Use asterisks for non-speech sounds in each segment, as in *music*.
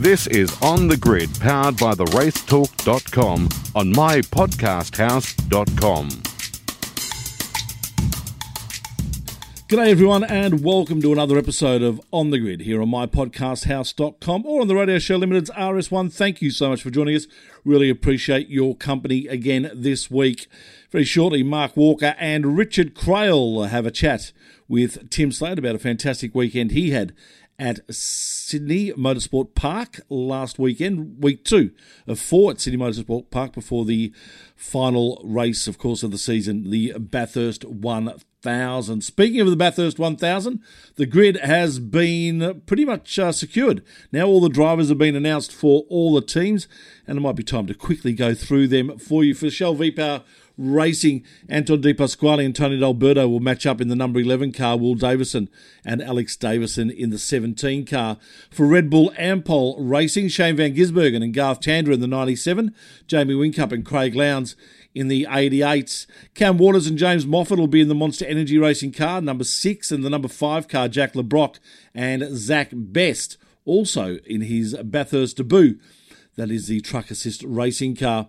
This is On the Grid, powered by the racetalk.com on mypodcasthouse.com. G'day, everyone, and welcome to another episode of On the Grid here on mypodcasthouse.com or on the Radio Show Limited's RS1. Thank you so much for joining us. Really appreciate your company again this week. Very shortly, Mark Walker and Richard Craill have a chat with Tim Slade about a fantastic weekend he had at Sydney Motorsport Park last weekend, week two of four at Sydney Motorsport Park before the final race, of course, of the season, the Bathurst 1000. Speaking of the Bathurst 1000, the grid has been pretty much uh, secured. Now all the drivers have been announced for all the teams, and it might be time to quickly go through them for you. For Shell V-Power Racing, Anton De Pasquale and Tony D'Alberto will match up in the number 11 car, Will Davison and Alex Davison in the 17 car. For Red Bull Ampol Racing, Shane Van Gisbergen and Garth Tander in the 97, Jamie Whincup and Craig Lowndes in the 88s. Cam Waters and James Moffat will be in the Monster Energy Racing car, number 6, and the number 5 car, Jack Le Brocq and Zak Best, also in his Bathurst debut. That is the Truck Assist racing car.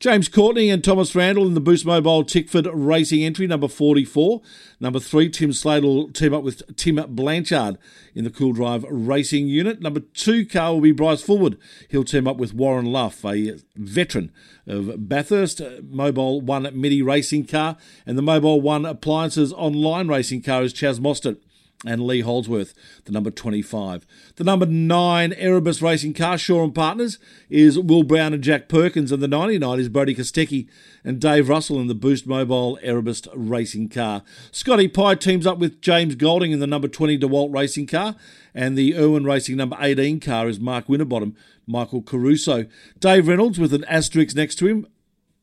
James Courtney and Thomas Randall in the Boost Mobile Tickford racing entry, number 44. Number 3, Tim Slade will team up with Tim Blanchard in the Cooldrive racing unit. Number 2 car will be Bryce Fullwood. He'll team up with Warren Luff, a veteran of Bathurst Mobil 1 MIDI racing car. And the Mobil 1 Appliances online racing car is Chaz Mostert and Lee Holdsworth, the number 25. The number 9 Erebus Racing Car, Shaw and Partners, is Will Brown and Jack Perkins, and the 99 is Brodie Kostecki and Dave Russell in the Boost Mobile Erebus Racing Car. Scotty Pye teams up with James Golding in the number 20 DeWalt Racing Car, and the Irwin Racing number 18 car is Mark Winterbottom, Michael Caruso. Dave Reynolds with an asterisk next to him,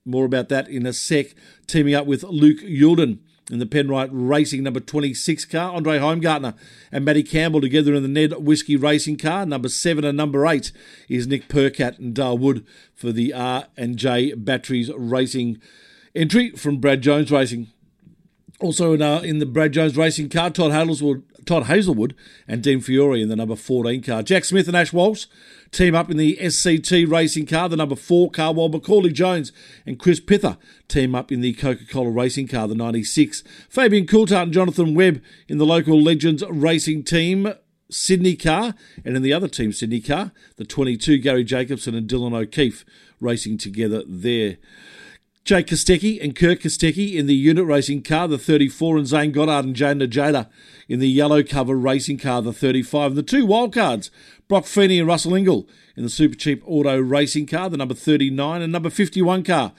more about that in a sec, teaming up with Luke Youlden in the Penrite Racing number 26 car. Andre Heimgartner and Matty Campbell together in the Ned Whiskey Racing car. Number 7 and number 8 is Nick Percat and Dale Wood for the R&J Batteries Racing entry from Brad Jones Racing. Also in, uh, in the Brad Jones Racing car, Todd Hazelwood, Todd Hazelwood and Dean Fiore in the number 14 car. Jack Smith and Ash Walsh team up in the SCT Racing car, the number 4 car, while Macaulay Jones and Chris Pither team up in the Coca-Cola Racing car, the 96. Fabian Coulthard and Jonathan Webb in the local Legends Racing team, Sydney car, and in the other team, Sydney car, the 22, Garry Jacobson and Dylan O'Keeffe racing together there. Jake Kostecki and Kurt Kostecki in the unit racing car, the 34, and Zane Goddard and Jayden Ojeda in the yellow cover racing car, the 35. And the two wildcards, Broc Feeney and Russell Ingall in the super cheap auto racing car, the number 39, and number 51 car.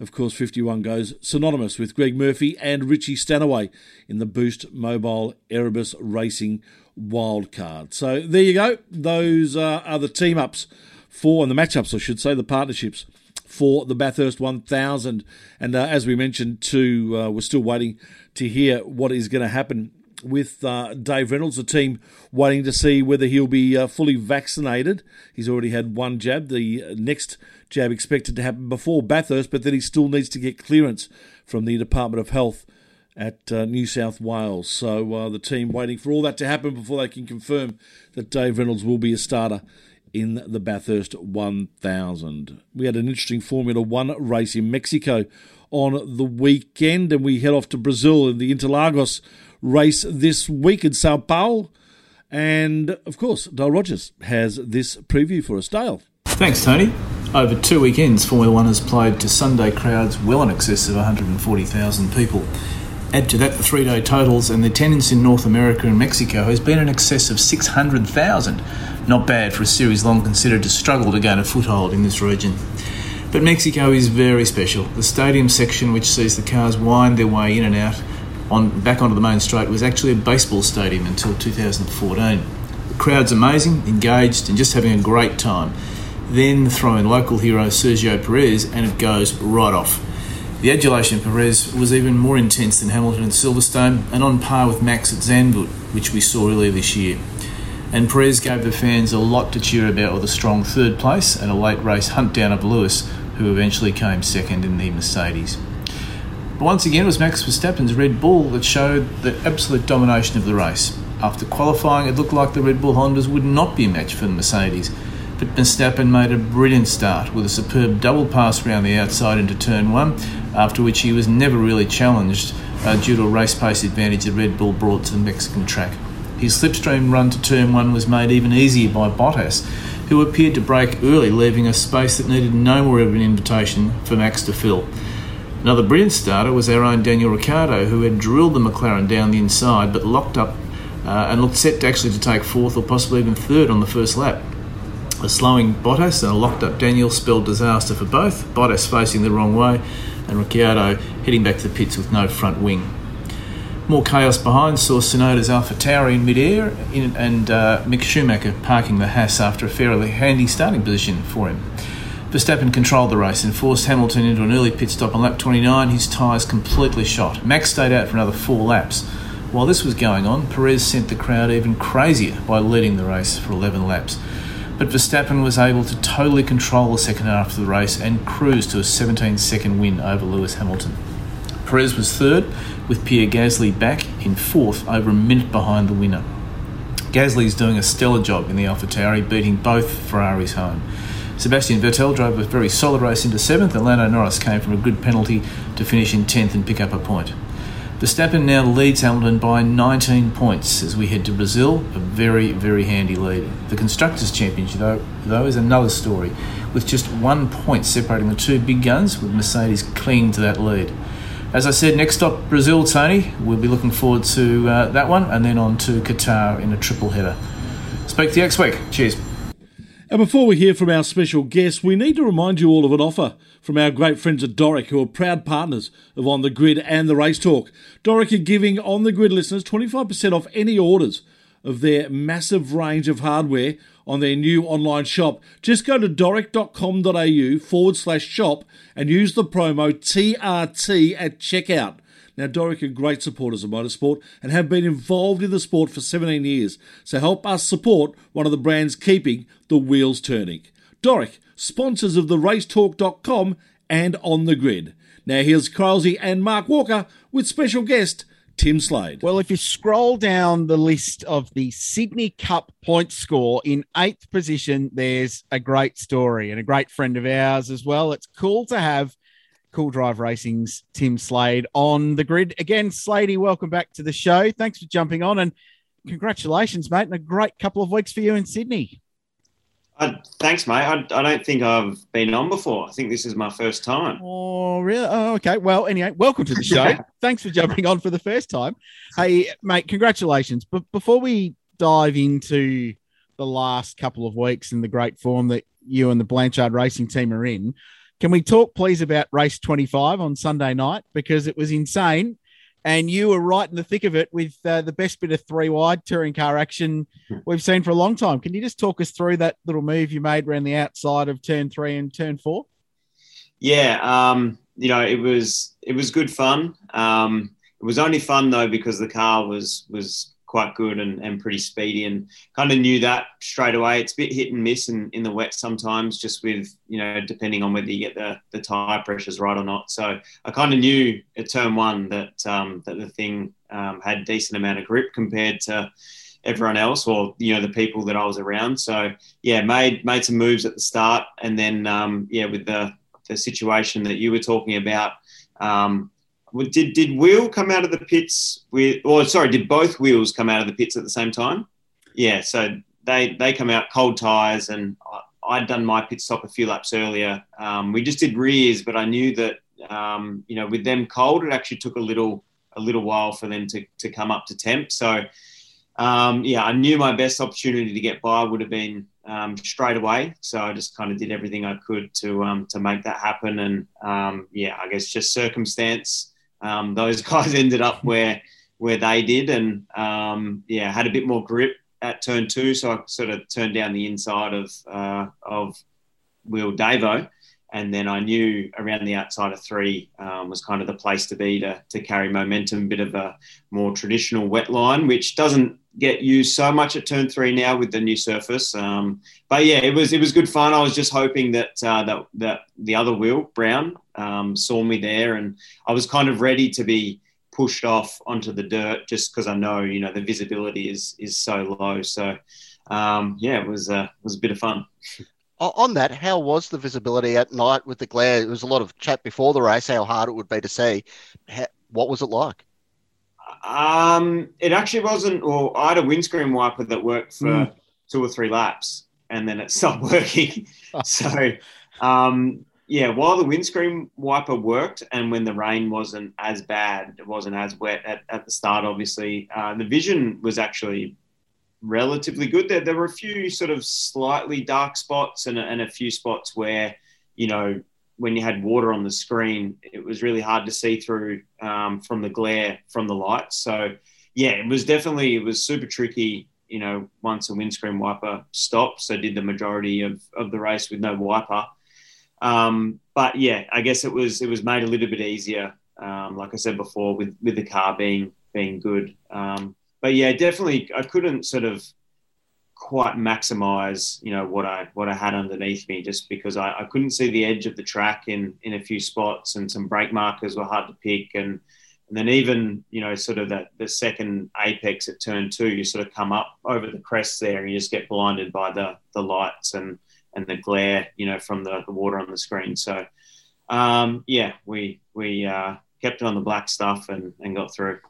Of course, 51 goes synonymous with Greg Murphy and Richie Stanaway in the Boost Mobile Erebus Racing wildcard. So there you go. Those uh, are the team ups for, and the matchups, I should say, the partnerships for the Bathurst 1000. And uh, as we mentioned, too, uh, we're still waiting to hear what is going to happen with uh, Dave Reynolds, the team waiting to see whether he'll be uh, fully vaccinated. He's already had one jab. The next jab expected to happen before Bathurst, but then he still needs to get clearance from the Department of Health at uh, New South Wales. So uh, the team waiting for all that to happen before they can confirm that Dave Reynolds will be a starter in the Bathurst 1000. We had an interesting Formula One race in Mexico on the weekend, and we head off to Brazil in the Interlagos race this week in Sao Paulo. And of course, Dale Rogers has this preview for us. Dale. Thanks, Tony. Over two weekends, Formula One has played to Sunday crowds well in excess of 140,000 people. Add to that the three day totals, and the attendance in North America and Mexico has been in excess of 600,000. Not bad for a series long considered to struggle to gain a foothold in this region. But Mexico is very special. The stadium section, which sees the cars wind their way in and out on back onto the main straight, was actually a baseball stadium until 2014. The crowd's amazing, engaged, and just having a great time. Then throw in local hero Sergio Perez, and it goes right off. The adulation Perez was even more intense than Hamilton at Silverstone and on par with Max at Zandvoort, which we saw earlier this year. And Perez gave the fans a lot to cheer about with a strong third place and a late race hunt down of Lewis, who eventually came second in the Mercedes. But once again, it was Max Verstappen's Red Bull that showed the absolute domination of the race. After qualifying, it looked like the Red Bull Hondas would not be a match for the Mercedes, but Verstappen made a brilliant start with a superb double pass around the outside into turn one, after which he was never really challenged uh, due to a race pace advantage that Red Bull brought to the Mexican track. His slipstream run to turn one was made even easier by Bottas, who appeared to break early, leaving a space that needed no more of an invitation for Max to fill. Another brilliant starter was our own Daniel Ricciardo, who had drilled the McLaren down the inside but locked up uh, and looked set to actually to take fourth or possibly even third on the first lap. A slowing Bottas and a locked up Daniel spelled disaster for both, Bottas facing the wrong way and Ricciardo heading back to the pits with no front wing. More chaos behind saw Tsunoda's AlphaTauri in mid-air and uh, Mick Schumacher parking the Haas after a fairly handy starting position for him. Verstappen controlled the race and forced Hamilton into an early pit stop on lap 29, his tyres completely shot. Max stayed out for another four laps. While this was going on, Perez sent the crowd even crazier by leading the race for 11 laps. But Verstappen was able to totally control the second half of the race and cruise to a 17 second win over Lewis Hamilton. Perez was third, with Pierre Gasly back in fourth, over a minute behind the winner. Gasly is doing a stellar job in the AlphaTauri, beating both Ferraris home. Sebastian Vettel drove a very solid race into seventh, and Lando Norris came from a good penalty to finish in tenth and pick up a point. Verstappen now leads Hamilton by 19 points as we head to Brazil, a very, very handy lead. The Constructors' Championship, though, though, is another story, with just one point separating the two big guns, with Mercedes clinging to that lead. As I said, next stop Brazil, Tony. We'll be looking forward to uh, that one, and then on to Qatar in a triple header. Speak to you next week. Cheers. And before we hear from our special guest, we need to remind you all of an offer from our great friends at Doric, who are proud partners of On the Grid and the Race Talk. Doric are giving On the Grid listeners 25% off any orders of their massive range of hardware on their new online shop. Just go to doric.com.au forward slash shop and use the promo TRT at checkout. Now, Doric are great supporters of motorsport and have been involved in the sport for 17 years, so help us support one of the brands keeping the wheels turning. Doric, sponsors of the racetalk.com and On the Grid. Now, here's Crosey and Mark Walker with special guest Tim Slade. Well, if you scroll down the list of the Sydney Cup point score in eighth position, there's a great story and a great friend of ours as well. It's cool to have Cool Drive Racing's Tim Slade on the grid. Again, Slady, welcome back to the show. Thanks for jumping on and congratulations, mate, and a great couple of weeks for you in Sydney. Uh, thanks, mate. I, I, don't think I've been on before. I think this is my first time. Oh, really? Oh, okay. Well, anyway, welcome to the show. *laughs* Thanks for jumping on for the first time. Hey, mate, congratulations. But before we dive into the last couple of weeks and the great form that you and the Blanchard Racing team are in, can we talk, please, about race 25 on Sunday night? Because it was insane and you were right in the thick of it with uh, the best bit of three wide touring car action we've seen for a long time. Can you just talk us through that little move you made around the outside of turn three and turn four? Yeah, um, you know, it was it was good fun. Um, it was only fun though because the car was was quite good and, and pretty speedy and kind of knew that straight away. It's a bit hit and miss in, in the wet sometimes, just with, you know, depending on whether you get the, the tire pressures right or not. So I kind of knew at turn one that, um, that the thing um, had decent amount of grip compared to everyone else or, you know, the people that I was around. So yeah, made, made some moves at the start. And then, um, yeah, with the, the situation that you were talking about, um, did did Will come out of the pits with, or sorry, did both wheels come out of the pits at the same time? Yeah, so they they come out cold tires, and I, had done my pit stop a few laps earlier. Um, we just did rears, but I knew that um, you know with them cold, it actually took a little a little while for them to to come up to temp. So um, yeah, I knew my best opportunity to get by would have been um, straight away. So I just kind of did everything I could to um, to make that happen. And um, yeah, I guess just circumstance um, those *laughs* guys ended up where where they did, and um, yeah, had a bit more grip at turn two. So I sort of turned down the inside of uh, of Will Davo, and then I knew around the outside of three um, was kind of the place to be to to carry momentum. A bit of a more traditional wet line, which doesn't get used so much at turn three now with the new surface. Um, but yeah, it was it was good fun. I was just hoping that uh, that that the other Will Brown um, saw me there, and I was kind of ready to be pushed off onto the dirt just because I know you know the visibility is is so low. So um, yeah, it was uh, was a bit of fun. On that, how was the visibility at night with the glare? There was a lot of chat before the race how hard it would be to see. What was it like? Um, it actually wasn't. Well, I had a windscreen wiper that worked for mm. two or three laps, and then it *laughs* stopped working. so, um, yeah, while the windscreen wiper worked, and when the rain wasn't as bad, it wasn't as wet at, at the start. Obviously, uh, the vision was actually relatively good. There, there were a few sort of slightly dark spots, and, and a few spots where, you know, when you had water on the screen, it was really hard to see through um, from the glare from the lights. So, yeah, it was definitely it was super tricky. You know, once a windscreen wiper stopped, so did the majority of, of the race with no wiper. Um, but yeah, I guess it was it was made a little bit easier, um, like I said before, with with the car being being good. Um, but yeah, definitely, I couldn't sort of quite maximize you know what I what I had underneath me just because I, I couldn't see the edge of the track in in a few spots and some brake markers were hard to pick. And and then even you know sort of that the second apex at turn two you sort of come up over the crest there and you just get blinded by the the lights and and the glare you know from the, the water on the screen. So um, yeah we we uh, kept it on the black stuff and and got through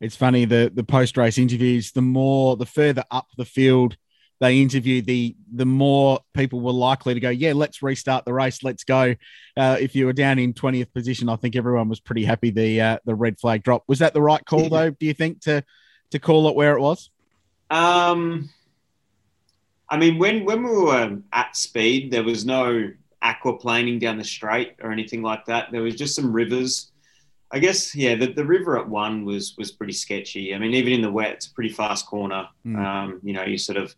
it's funny the the post race interviews. The more the further up the field they interview, the the more people were likely to go. Yeah, let's restart the race. Let's go. Uh, if you were down in twentieth position, I think everyone was pretty happy the uh, the red flag drop. Was that the right call though? Do you think to to call it where it was? Um, I mean, when when we were at speed, there was no aquaplaning down the straight or anything like that. There was just some rivers I guess yeah, the, the river at one was was pretty sketchy. I mean, even in the wet, it's a pretty fast corner. Mm. Um, you know, you sort of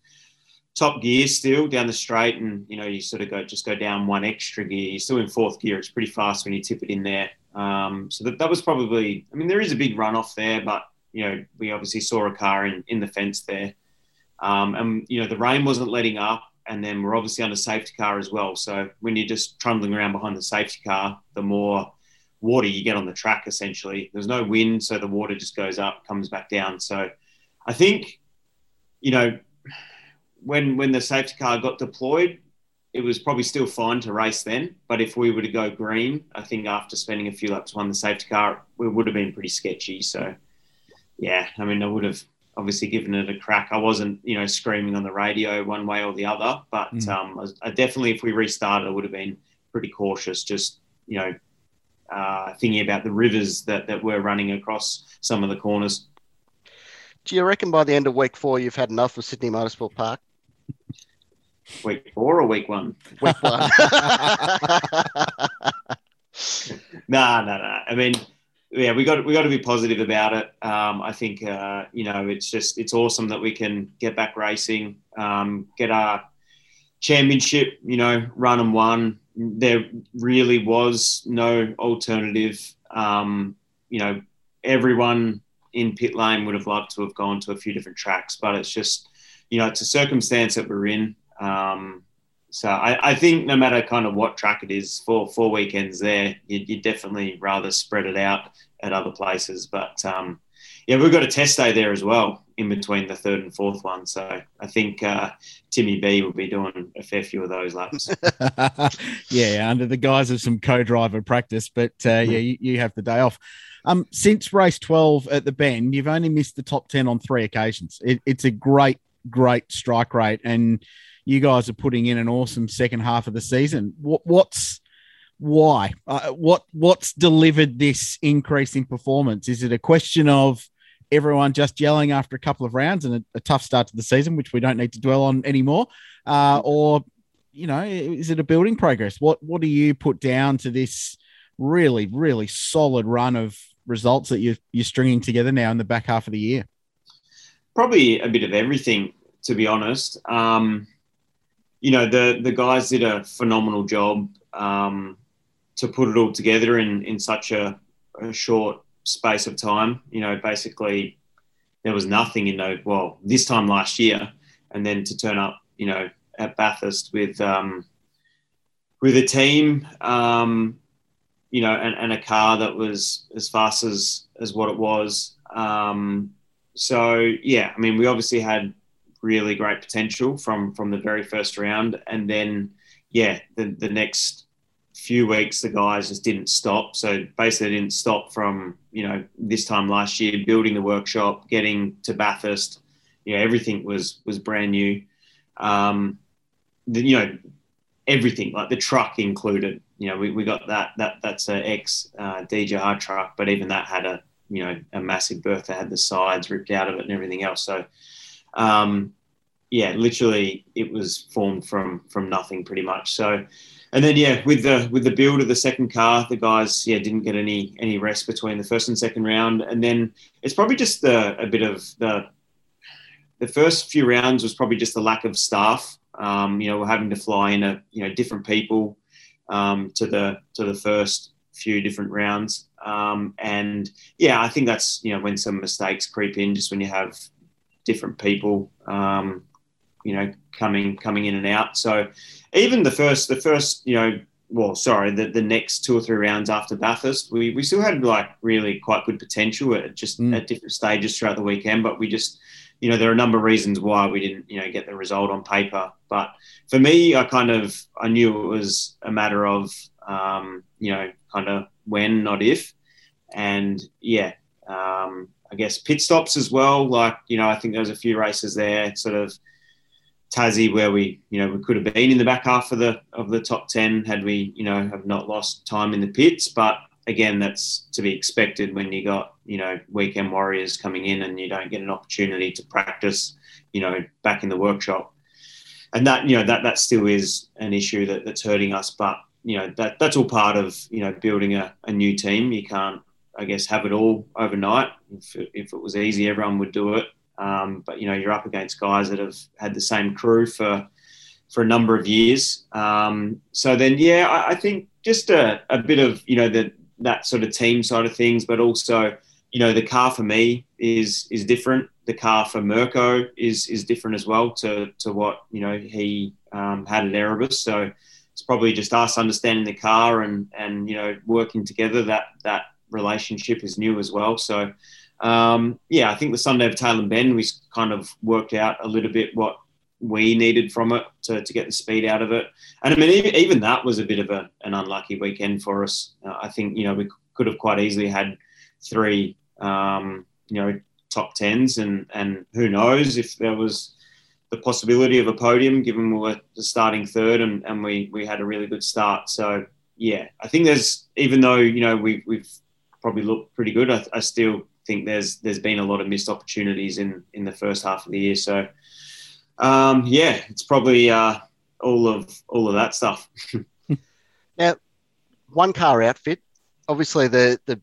top gear still down the straight, and you know, you sort of go just go down one extra gear. You're still in fourth gear. It's pretty fast when you tip it in there. Um, so that, that was probably. I mean, there is a big runoff there, but you know, we obviously saw a car in in the fence there, um, and you know, the rain wasn't letting up. And then we're obviously on a safety car as well. So when you're just trundling around behind the safety car, the more water you get on the track essentially. There's no wind, so the water just goes up, comes back down. So I think, you know, when when the safety car got deployed, it was probably still fine to race then. But if we were to go green, I think after spending a few laps on the safety car, it would have been pretty sketchy. So yeah, I mean, I would have obviously given it a crack. I wasn't, you know, screaming on the radio one way or the other, but mm. um, I, I definitely, if we restarted, I would have been pretty cautious. Just you know, uh, thinking about the rivers that, that we're running across some of the corners. Do you reckon by the end of week four you've had enough of Sydney Motorsport Park? Week four or week one? Week one. no, no, no. I mean, yeah, we got we got to be positive about it. Um, I think uh, you know it's just it's awesome that we can get back racing, um, get our championship, you know, run and won there really was no alternative. Um, you know, everyone in pit lane would have loved to have gone to a few different tracks, but it's just, you know, it's a circumstance that we're in. Um, so I, I, think no matter kind of what track it is, for four weekends there, you'd, you'd definitely rather spread it out at other places. But um, yeah, we've got a test day there as well in between the third and fourth one. So I think uh, Timmy B will be doing a fair few of those laps. *laughs* yeah, under the guise of some co-driver practice, but uh, yeah, you, you, have the day off. Um, since race twelve at the Bend, you've only missed the top ten on three occasions. It, it's a great, great strike rate, and you guys are putting in an awesome second half of the season. What, what's why? Uh, what what's delivered this increase in performance? Is it a question of everyone just yelling after a couple of rounds and a, a tough start to the season, which we don't need to dwell on anymore? Uh, or, you know, is it a building progress? What What do you put down to this really, really solid run of results that you're, you're stringing together now in the back half of the year? Probably a bit of everything, to be honest. Um, you know, the the guys did a phenomenal job um, to put it all together in in such a, a short space of time. You know, basically there was nothing in no well this time last year, and then to turn up, you know, at Bathurst with um, with a team, um, you know, and, and a car that was as fast as as what it was. Um, so yeah, I mean, we obviously had really great potential from from the very first round, and then yeah, the the next few weeks the guys just didn't stop. So basically, didn't stop from you know this time last year building the workshop, getting to Bathurst. You know, everything was was brand new. Um, the, you know, everything like the truck included. You know, we, we got that that that's a ex uh, DJR truck, but even that had a you know a massive berth that had the sides ripped out of it and everything else. So um, yeah, literally it was formed from from nothing pretty much. So and then yeah, with the with the build of the second car, the guys yeah didn't get any any rest between the first and second round, and then it's probably just the, a bit of the the first few rounds was probably just the lack of staff. Um, you know, we're having to fly in a you know different people um, to the to the first few different rounds, um, and yeah, I think that's you know when some mistakes creep in, just when you have different people, um, you know, coming coming in and out. So even the first the first you know well, sorry, the, the next two or three rounds after Bathurst, we, we still had like really quite good potential at just mm. at different stages throughout the weekend, but we just you know, there are a number of reasons why we didn't, you know, get the result on paper. But for me, I kind of I knew it was a matter of, um, you know, kind of when, not if. And yeah, um, I guess pit stops as well. Like you know, I think there was a few races there, sort of Tassie, where we, you know, we could have been in the back half of the of the top ten had we, you know, have not lost time in the pits. But again, that's to be expected when you got you know weekend warriors coming in and you don't get an opportunity to practice, you know, back in the workshop, and that you know that that still is an issue that, that's hurting us. But you know that that's all part of you know building a, a new team. You can't, I guess, have it all overnight. If it, if it was easy, everyone would do it. Um, but you know you're up against guys that have had the same crew for for a number of years. Um, so then, yeah, I, I think just a, a, bit of you know the that sort of team side of things, but also, you know, the car for me is is different. The car for Mirko is is different as well to to what you know he um, had at Erebus. So it's probably just us understanding the car and and you know working together. That that relationship is new as well. So um, yeah, I think the Sunday of Tailem Bend we kind of worked out a little bit what we needed from it to, to get the speed out of it. And I mean, even, even that was a bit of a, an unlucky weekend for us. Uh, I think, you know, we could have quite easily had three, um, you know, top tens and, and who knows if there was the possibility of a podium given we were starting third and, and we, we had a really good start. So yeah, I think there's, even though, you know, we, we've probably looked pretty good, I, I still think there's, there's been a lot of missed opportunities in, in the first half of the year. So, um, yeah, it's probably uh, all of all of that stuff. *laughs* now, one car outfit. Obviously, the the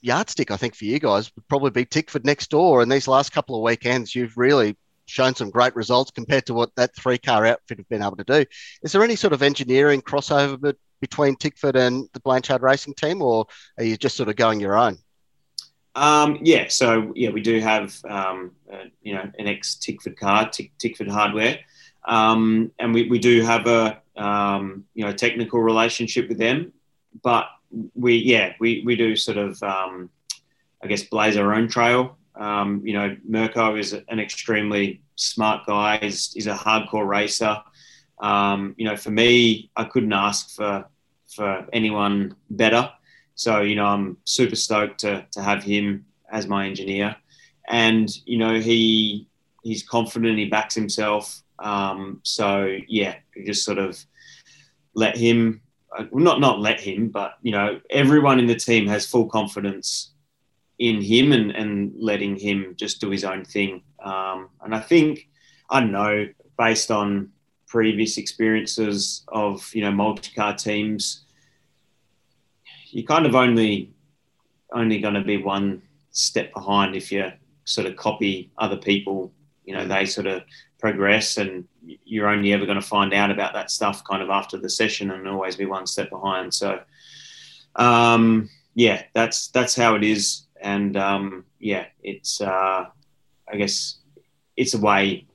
yardstick I think for you guys would probably be Tickford next door. And these last couple of weekends, you've really shown some great results compared to what that three car outfit have been able to do. Is there any sort of engineering crossover between Tickford and the Blanchard Racing team, or are you just sort of going your own? Um, yeah, so yeah, we do have um, uh, you know an ex Tickford car, Tick, Tickford hardware, um, and we, we do have a um, you know technical relationship with them. But we yeah we, we do sort of um, I guess blaze our own trail. Um, you know, Mirko is an extremely smart guy. He's, he's a hardcore racer. you know, for me, I couldn't ask for for anyone better. So, you know, I'm super stoked to, to have him as my engineer. And, you know, he he's confident, he backs himself. Um, so, yeah, just sort of let him, uh, not, not let him, but, you know, everyone in the team has full confidence in him and, and letting him just do his own thing. Um, and I think, I don't know, based on previous experiences of, you know, multi-car teams, you're kind of only only going to be one step behind if you sort of copy other people. You know, they sort of progress, and you're only ever going to find out about that stuff kind of after the session, and always be one step behind. So, um, yeah, that's that's how it is, and um, yeah, it's uh, I guess it's a way,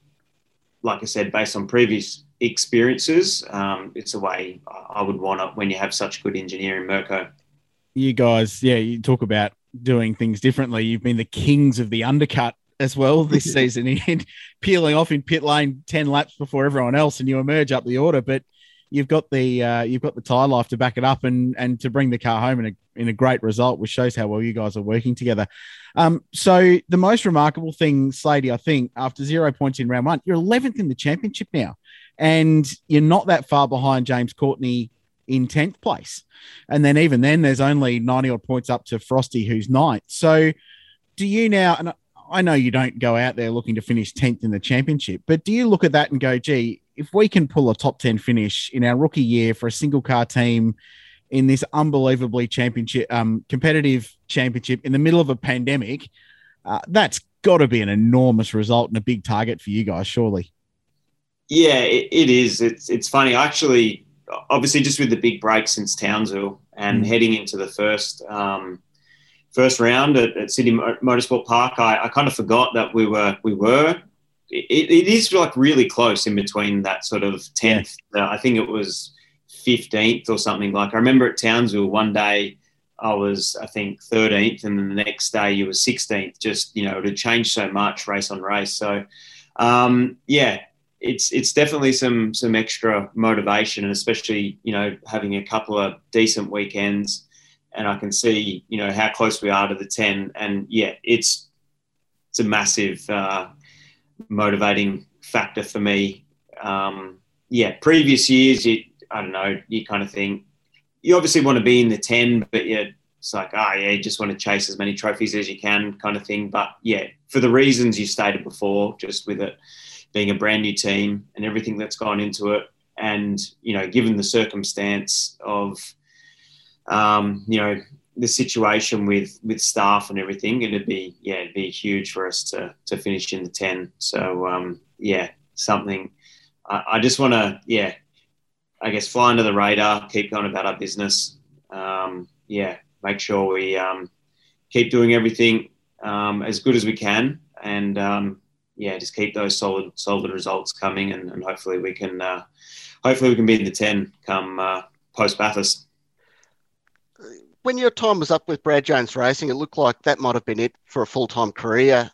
like I said, based on previous experiences, um, it's a way I would want to when you have such good engineering, Mirko. You guys, yeah, you talk about doing things differently. You've been the kings of the undercut as well *laughs* this season, in peeling off in pit lane ten laps before everyone else, and you emerge up the order. But you've got the uh, you've got the tire life to back it up and and to bring the car home in a in a great result, which shows how well you guys are working together. Um, so the most remarkable thing, Slady, I think, after zero points in round one, you're 11th in the championship now, and you're not that far behind James Courtney in 10th place. And then even then, there's only 90 odd points up to Frosty, who's ninth. So do you now, and I know you don't go out there looking to finish 10th in the championship, but do you look at that and go, gee, if we can pull a top 10 finish in our rookie year for a single car team in this unbelievably championship, um, competitive championship in the middle of a pandemic, uh, that's got to be an enormous result and a big target for you guys, surely. Yeah, it, it is. It's it's funny. Actually, obviously, just with the big break since Townsville and mm. heading into the first um, first round at, at Sydney Motorsport Park, I, I, kind of forgot that we were we were. It, it is like really close in between that sort of tenth. Uh, I think it was fifteenth or something. Like I remember at Townsville one day. I was, I think, 13th, and then the next day you were 16th. Just you know, it had changed so much race on race. So, um, yeah, it's it's definitely some some extra motivation, and especially you know having a couple of decent weekends, and I can see you know how close we are to the ten, and yeah, it's it's a massive uh, motivating factor for me. Um, yeah, previous years, you, I don't know, you kind of think you obviously want to be in the ten, but yeah, it's like, ah, oh, yeah, you just want to chase as many trophies as you can, kind of thing. But yeah, for the reasons you stated before, just with it being a brand new team and everything that's gone into it. And, you know, given the circumstance of, um, you know, the situation with, with staff and everything, it'd be, yeah, it'd be huge for us to, to finish in the 10. So, um, yeah, something I, I just want to, yeah, I guess fly under the radar, keep going about our business. Um, yeah, make sure we um, keep doing everything um, as good as we can and um, yeah, just keep those solid solid results coming, and, and hopefully we can uh, hopefully we can be in the ten come uh, post Bathurst. When your time was up with Brad Jones Racing, it looked like that might have been it for a full time career.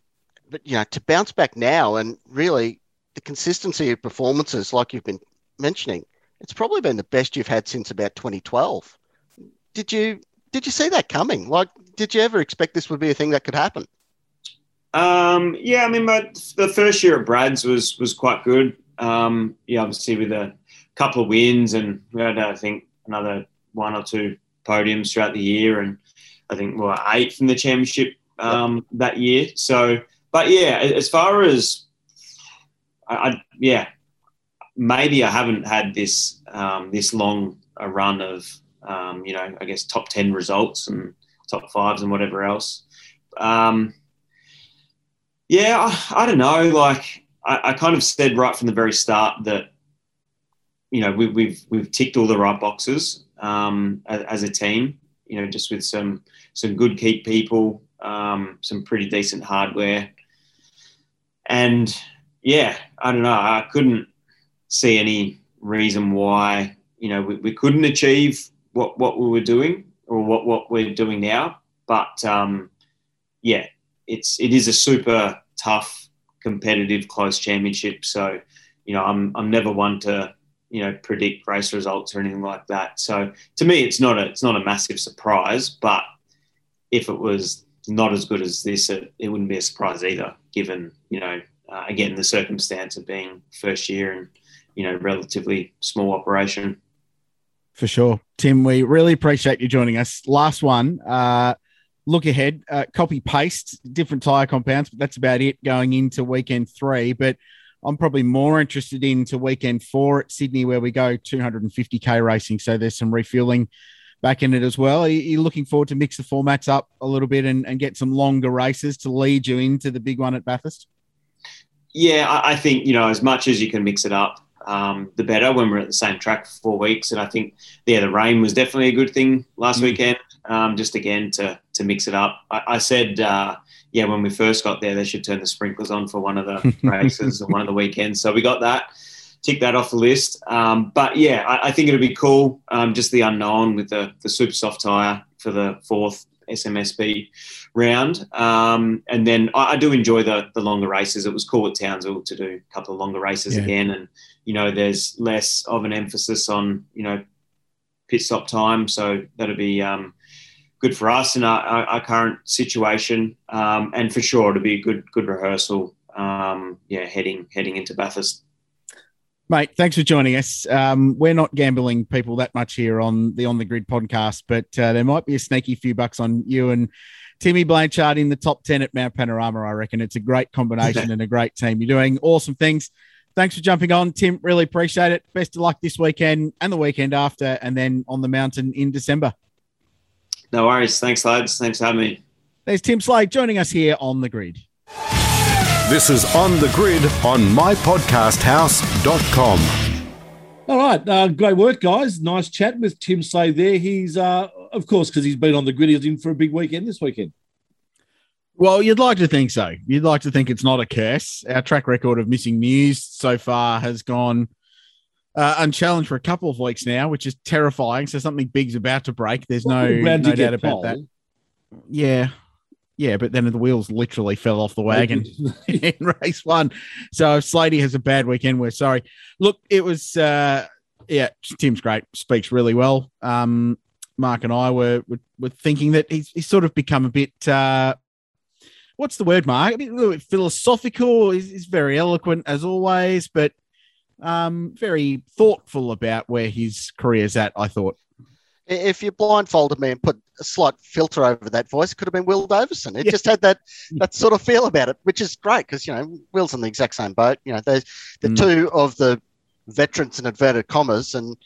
But you know, to bounce back now and really the consistency of performances, like you've been mentioning, it's probably been the best you've had since about 2012. Did you did you see that coming? Like, did you ever expect this would be a thing that could happen? Um, yeah, I mean, my, the first year at Brad's was was quite good. Um, yeah, obviously with a couple of wins, and we had I think another one or two podiums throughout the year, and I think we were eighth in the championship um, that year. So, but yeah, as far as I, I yeah, maybe I haven't had this um, this long a run of um, you know I guess top ten results and top fives and whatever else. Um, yeah, I, I don't know. Like I, I, kind of said right from the very start that you know we, we've we've ticked all the right boxes um, as, as, a team. You know, just with some some good keep people, um, some pretty decent hardware, and yeah, I don't know. I couldn't see any reason why you know we, we couldn't achieve what what we were doing or what what we're doing now. But um, yeah, it's it is a super tough, competitive, close championship. So, you know, I'm I'm never one to you know predict race results or anything like that. So to me, it's not a it's not a massive surprise. But if it was not as good as this, it, it wouldn't be a surprise either, given you know uh, again the circumstance of being first year and you know relatively small operation. For sure, Tim. We really appreciate you joining us. Last one. Uh, look ahead, uh, copy paste different tire compounds, but that's about it going into weekend three. But I'm probably more interested into weekend four at Sydney, where we go 250k racing. So there's some refueling back in it as well. Are you looking forward to mix the formats up a little bit and, and get some longer races to lead you into the big one at Bathurst? Yeah, I think you know as much as you can mix it up, um, the better when we're at the same track for four weeks. And I think yeah, the rain was definitely a good thing last mm. weekend um, just again to to mix it up. I, I said, uh, yeah, when we first got there, they should turn the sprinklers on for one of the *laughs* races or one of the weekends. So we got that, tick that off the list. Um, but yeah, I, I, think it'll be cool. Um, just the unknown with the the super soft tire. for the fourth SMSP round. Um, and then I, I, do enjoy the the longer races. It was cool at Townsville to do a couple of longer races Yeah. again, and you know, there's less of an emphasis on you know pit stop time, so that'll be um, good for us in our, our, our current situation, um, and for sure it'll be a good good rehearsal. Um, yeah, heading heading into Bathurst. Mate, thanks for joining us. Um, we're not gambling people that much here on the On the Grid podcast, but uh, there might be a sneaky few bucks on you and Timmy Blanchard in the top 10 at Mount Panorama. I reckon it's a great combination *laughs* and a great team. You're doing awesome things. Thanks for jumping on, Tim. Really appreciate it. Best of luck this weekend and the weekend after, and then on the mountain in December. No worries. Thanks, lads. Thanks for having me. There's Tim Slade joining us here on the grid. This is On the Grid on mypodcasthouse.com. All right, uh, great work, guys. Nice chat with Tim Slade there. He's, uh, of course, because he's been on the grid, he's in for a big weekend this weekend. Well, you'd like to think so. You'd like to think it's not a curse. Our track record of missing news so far has gone uh, unchallenged for a couple of weeks now, which is terrifying. So something big's about to break. There's no, no doubt about pole. that. Yeah. Yeah, but then the wheels literally fell off the wagon *laughs* in race one. So if Slady has a bad weekend, we're sorry. Look, it was uh yeah, Tim's great, speaks really well. Um Mark and I were were, were thinking that he's, he's sort of become a bit uh what's the word, Mark? A, bit, a bit philosophical. He's, he's very eloquent as always, but um very thoughtful about where his career's at, I thought. If you blindfolded me and put a slight filter over that voice, it could have been Will Davison. It Yeah. just had that that sort of feel about it, which is great because you know Will's in the exact same boat. You know, they're the Mm. two of the veterans in inverted commas, and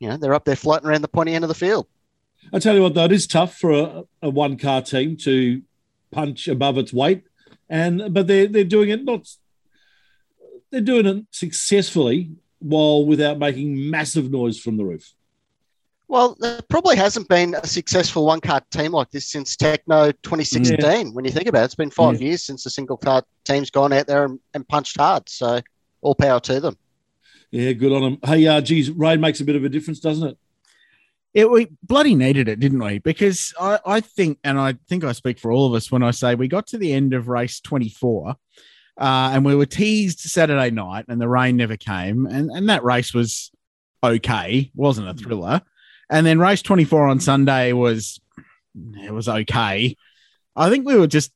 you know they're up there floating around the pointy end of the field. I tell you what, though, it is tough for a, a one car team to punch above its weight, and but they're they're doing it not. They're doing it successfully while without making massive noise from the roof. Well, there probably hasn't been a successful one car team like this since Tekno 2016. When you think about it, it's been five years since a single car team's gone out there and, and punched hard. So all power to them. Yeah, good on them. Hey, uh, geez, rain makes a bit of a difference, doesn't it? It we bloody needed it, didn't we? Because I, I think, and I think I speak for all of us when I say we got to the end of race 24 uh, and we were teased Saturday night and the rain never came. And, and that race was okay, wasn't a thriller. And then race 24 on Sunday was, it was okay. I think we were just,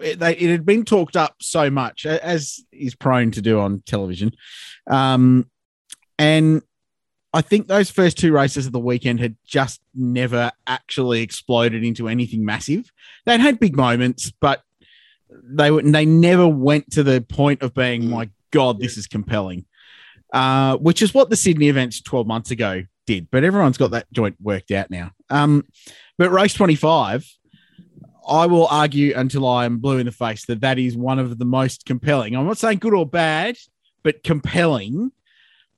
it, they, it had been talked up so much, as is prone to do on television. Um, and I think those first two races of the weekend had just never actually exploded into anything massive. They'd had big moments, but they were, they never went to the point of being, Mm. my God, this is compelling. Uh, which is what the Sydney events 12 months ago did, but everyone's got that joint worked out now. Um, but race 25, I will argue until I am blue in the face that that is one of the most compelling. I'm not saying good or bad, but compelling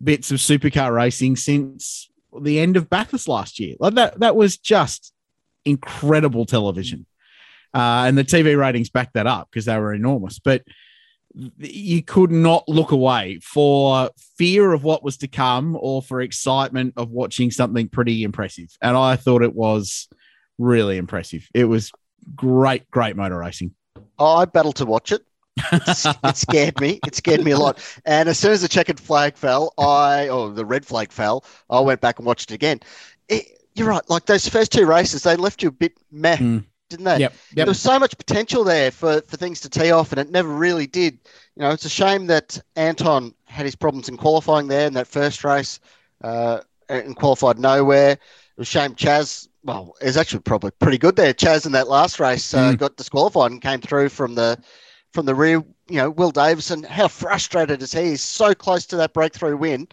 bits of supercar racing since the end of Bathurst last year. Like that, that was just incredible television. Uh, and the TV ratings backed that up because they were enormous. But you could not look away for fear of what was to come or for excitement of watching something pretty impressive. And I thought it was really impressive. It was great, great motor racing. Oh, I battled to watch it. It scared me. It scared me a lot. And as soon as the checkered flag fell, I or the red flag fell, I went back and watched it again. It, you're right. Like those first two races, they left you a bit meh, Mm. Didn't they? Yep. There was so much potential there for, for things to tee off, and it never really did. You know, it's a shame that Anton had his problems in qualifying there in that first race uh, and qualified nowhere. It was a shame Chaz, well, is actually probably pretty good there. Chaz in that last race uh, Mm. got disqualified and came through from the from the rear. You know, Will Davison, how frustrated is he? He's so close to that breakthrough win,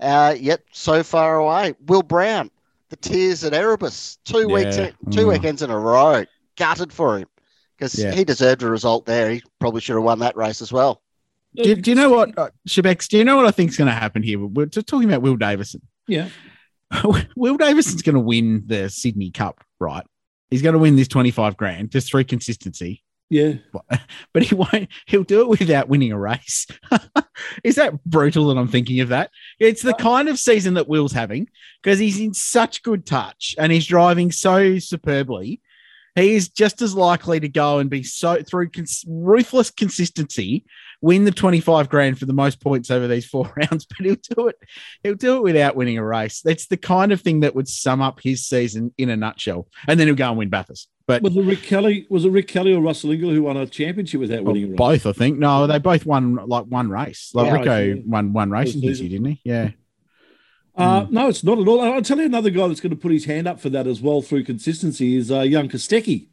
uh, yet so far away. Will Brown, the tears at Erebus, two weeks, Yeah. in, two Mm. weekends in a row, gutted for him because Yeah. he deserved a result there. He probably should have won that race as well. Do, do you know what, uh, Shebex? Do you know what I think is going to happen here? We're just talking about Will Davison. Yeah. *laughs* Will Davison's going to win the Sydney Cup, right? He's going to win this 25 grand just through consistency, Yeah. *laughs* but he won't, he'll do it without winning a race. *laughs* Is that brutal that I'm thinking of that? It's the kind of season that Will's having because he's in such good touch and he's driving so superbly. He is just as likely to go and be so through cons- ruthless consistency, win the 25 grand for the most points over these four *laughs* rounds, but he'll do it. He'll do it without winning a race. That's the kind of thing that would sum up his season in a nutshell. And then he'll go and win Bathurst. But Was it Rick Kelly? Was it Rick Kelly or Russell Ingall who won a championship without Well, winning a race? both, I think. No, they both won like one race. Like Yeah. Rico Yeah. won one race in his year, didn't he? Yeah. Uh, no, it's not at all. I'll tell you another guy that's going to put his hand up for that as well through consistency is uh, young Kostecki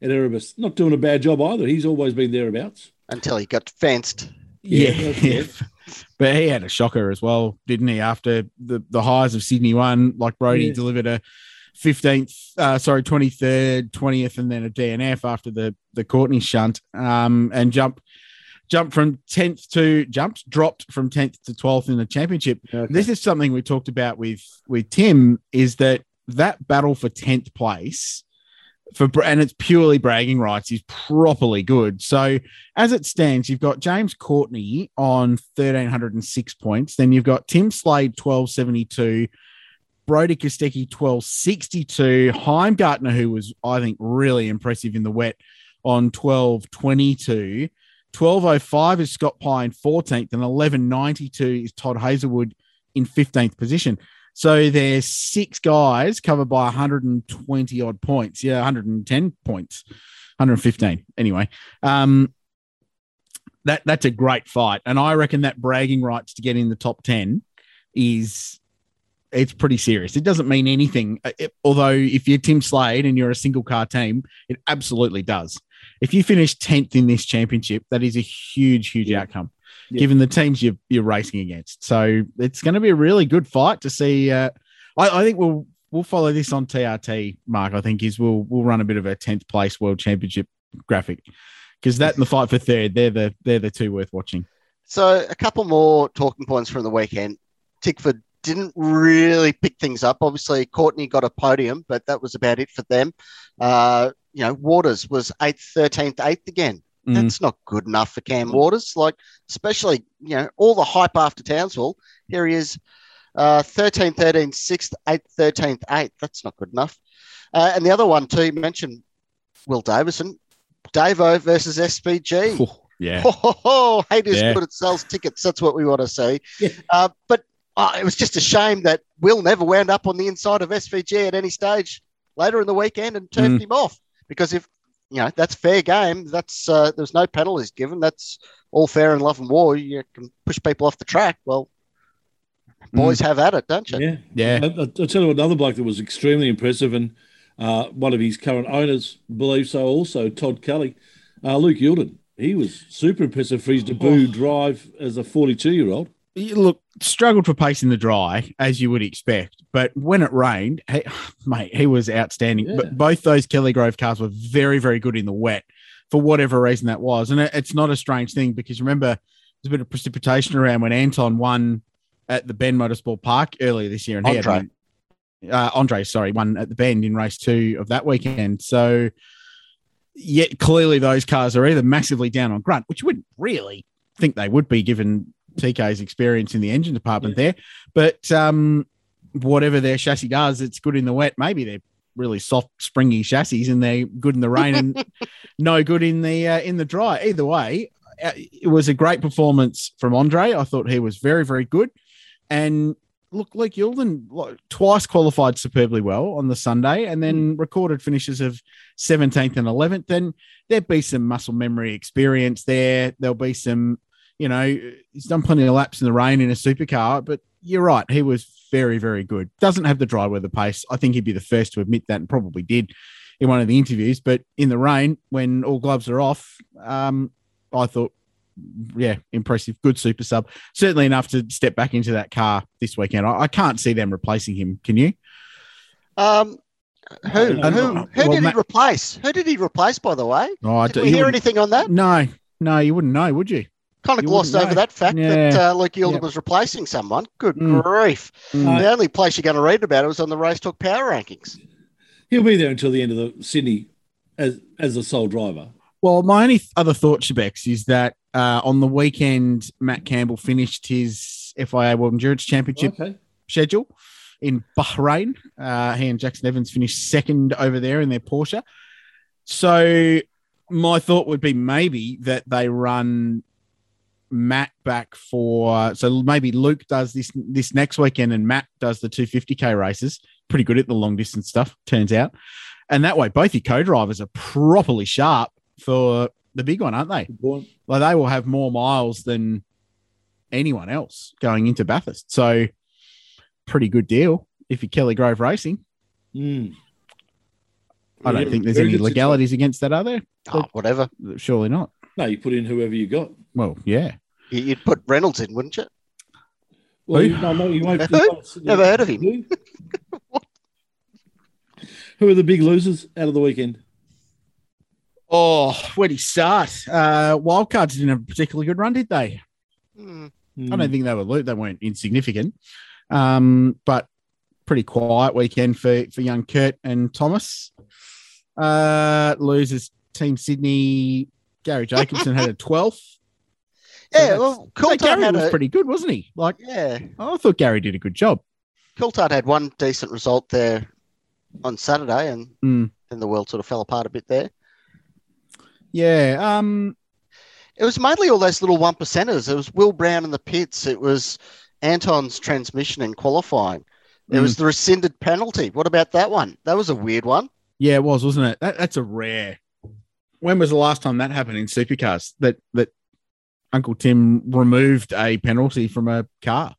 at Erebus. Not doing a bad job either. He's always been thereabouts. until he got fenced. Yeah. that's it. *laughs* but he had a shocker as well, didn't he? After the, the highs of Sydney one, like Brodie Yeah. delivered a 15th, uh, sorry, 23rd, 20th, and then a DNF after the, the Courtney shunt um, and jumped. Jumped from 10th to jumped, dropped from 10th to 12th in the championship. This is something we talked about with with Tim is that that battle for 10th place for and it's purely bragging rights is properly good. So as it stands, you've got James Courtney on 1306 points, then you've got Tim Slade 1272, Brodie Kostecki 1262, Heimgartner who was I think really impressive in the wet on 1222. 1205 is Scott Pine 14th and 1192 is Todd Hazelwood in 15th position. So there's six guys covered by 120 odd points. Yeah, 110 points, 115 anyway. Um, that that's a great fight, and I reckon that bragging rights to get in the top 10 is it's pretty serious. It doesn't mean anything. uh, it- although if you're Tim Slade and you're a single car team, it absolutely does. If you finish 10th in this championship, that is a huge, huge Yeah. outcome Yeah. given the teams you're, you're racing against. So it's going to be a really good fight to see. Uh, I, I think we'll we'll follow this on TRT. Mark, I think is we'll we'll run a bit of a tenth place world championship graphic because that and the fight for third, they're the they're the two worth watching. So a couple more talking points from the weekend. Tickford didn't really pick things up. Obviously, Courtney got a podium, but that was about it for them. Uh, you know, Waters was eighth, thirteenth, eighth again. Mm. That's not good enough for Cam Waters. Like, especially you know, all the hype after Townsville. Here he is, uh, 13, 13, 6th, 8th, 13th, 8th. That's not good enough. Uh, and the other one too, you mentioned Will Davison, Davo versus SVG. Oh, yeah, Ho, ho, ho. Haters Yeah. good at sells tickets. That's what we want to see. Yeah. Uh, but uh, it was just a shame that Will never wound up on the inside of SVG at any stage later in the weekend and turned Mm. him off. Because if you know that's fair game, that's uh, there's no penalties given. That's all fair in love and war. You can push people off the track. Well, boys have at it, don't you? Yeah. yeah. I, will tell you another bloke that was extremely impressive, and uh, one of his current owners believes so also, Todd Kelly. Uh, Luke Youlden. He was super impressive for his debut Oh. drive as a 42 year old. Look, struggled for pace in the dry as you would expect, but when it rained, he, *sighs* mate, he was outstanding. Yeah. But both those Kelly Grove cars were very, very good in the wet for whatever reason that was, and it, it's not a strange thing because remember there's a bit of precipitation around when Anton won at the Bend Motorsport Park earlier this year, and he Andre. had uh, Andre, sorry, won at the Bend in race two of that weekend. So, yet clearly those cars are either massively down on grunt, which you wouldn't really think they would be given TK's experience in the engine department there. But um, whatever their chassis does, it's good in the wet. Maybe they're really soft, springy chassis, and they're good in the rain and *laughs* no good in the uh, in the dry. Either way, uh, it was a great performance from Andre. I thought he was very, very good. And look, Luke Youlden like, twice qualified superbly well on the Sunday, and then recorded finishes of 17th and 11th. And there'll be some muscle memory experience there. There'll be some, you know, he's done plenty of laps in the rain in a supercar, but you're right. He was very, very good. Doesn't have the dry weather pace. I think he'd be the first to admit that and probably did in one of the interviews. But in the rain, when all gloves are off, um, I thought, yeah, impressive. Good super sub. Certainly enough to step back into that car this weekend. I, I can't see them replacing him. Can you? Um, who Uh, who well, who did Ma- he replace? Who did he replace? By the way, Oh, I did don't- we you hear anything on that? No, no, you wouldn't know, would you? Kind of You glossed over know. that fact Yeah. that uh, Luke Youlden Yeah. was replacing someone. Good Mm. grief! Mm. The only place you're going to read about it was on the Race Talk Power Rankings. He'll be there until the end of the Sydney as as a sole driver. Well, my only other thought, Shebex, is that uh, on the weekend, Matt Campbell finished his FIA World Endurance Championship Okay. schedule in Bahrain. Uh, he and Jaxon Evans finished second over there in their Porsche. So my thought would be maybe that they run Matt back for so maybe Luke does this this next weekend and Matt does the 250k races. Pretty good at the long distance stuff, turns out. And that way, both your co-drivers are properly sharp for the big one, aren't they? Good point. Like they will have more miles than anyone else going into Bathurst. So pretty good deal if you're Kelly Grove Racing. Mm. I don't Yeah, think there's any legalities against that, are there? Oh, whatever. Surely not. No, you put in whoever you got. Well, yeah. You- You'd put Reynolds in, wouldn't you? Well, Who? you, no, no, you won't. Who? you won't- Never heard of him. Who? *laughs* Who are the big losers out of the weekend? Oh, where'd he start? Uh, Wildcards didn't have a particularly good run, did they? Hmm. I don't think they were lo- they weren't insignificant, um, but pretty quiet weekend for for young Kurt and Thomas. Uh, losers Team Sydney. Garry Jacobson had a *laughs* twelfth. Yeah, that's- well, Coulthard Gary had was a, pretty good, wasn't he? Like yeah, I thought Gary did a good job. Coulthard had one decent result there on Saturday, and Mm. then the world sort of fell apart a bit there. Yeah. Um. It was mainly all those little one percenters. It was Will Brown in the pits. It was Anton's transmission in qualifying. It Mm. was the rescinded penalty. What about that one? That was a weird one. Yeah, it was, wasn't it? That, that's a rare. When was the last time that happened in supercars? That that Uncle Tim removed a penalty from a car.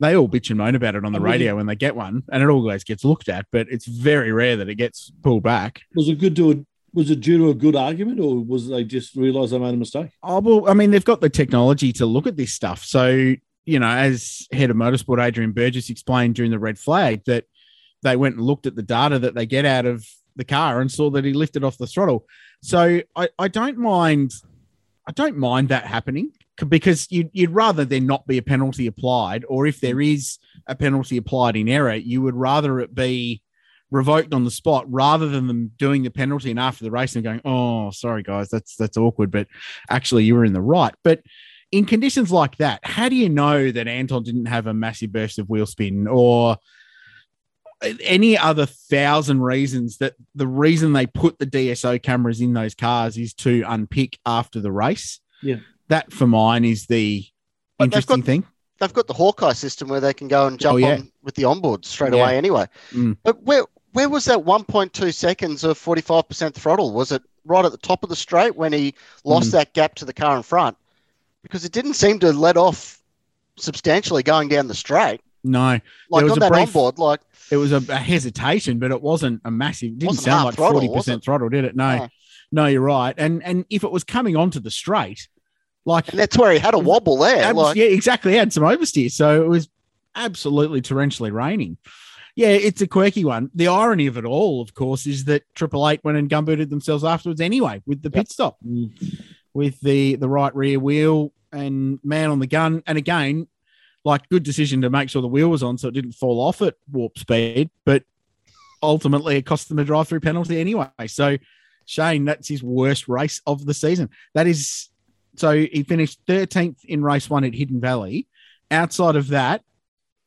They all bitch and moan about it on the radio when they get one, and it always gets looked at. But it's very rare that it gets pulled back. Was it good to a, was it due to a good argument, or was they just realised they made a mistake? Oh well, I mean, they've got the technology to look at this stuff. So you know, as head of motorsport Adrian Burgess explained during the red flag, that they went and looked at the data that they get out of the car and saw that he lifted off the throttle. So I, I don't mind, I don't mind that happening because you'd, you'd rather there not be a penalty applied, or if there is a penalty applied in error, you would rather it be revoked on the spot rather than them doing the penalty and after the race and going, oh, sorry guys, that's that's awkward, but actually you were in the right. But in conditions like that, how do you know that Anton didn't have a massive burst of wheel spin or any other thousand reasons that the reason they put the DSO cameras in those cars is to unpick after the race? Yeah. That for mine is the But interesting got- thing. They've got the Hawkeye system where they can go and jump Oh, yeah. on with the onboard straight Yeah. away anyway. Mm. But where where was that 1.2 seconds of 45% throttle? Was it right at the top of the straight when he lost Mm. that gap to the car in front? Because it didn't seem to let off substantially going down the straight. No, Like was on a that brief- onboard, like it was a, a hesitation, but it wasn't a massive. Didn't Wasn't sound like forty percent throttle, did it? No, No. no, you're right. And and if it was coming onto the straight, like and that's where he had a wobble there. Abs- like yeah, exactly. It had some oversteer, so it was absolutely torrentially raining. Yeah, it's a quirky one. The irony of it all, of course, is that Triple Eight went and gumbooted themselves afterwards anyway with the pit stop, with the the right rear wheel and man on the gun. And again, like good decision to make sure the wheel was on so it didn't fall off at warp speed, but ultimately it cost them a drive through penalty anyway. So Shane, that's his worst race of the season. That is so he finished 13th in race one at Hidden Valley. Outside of that,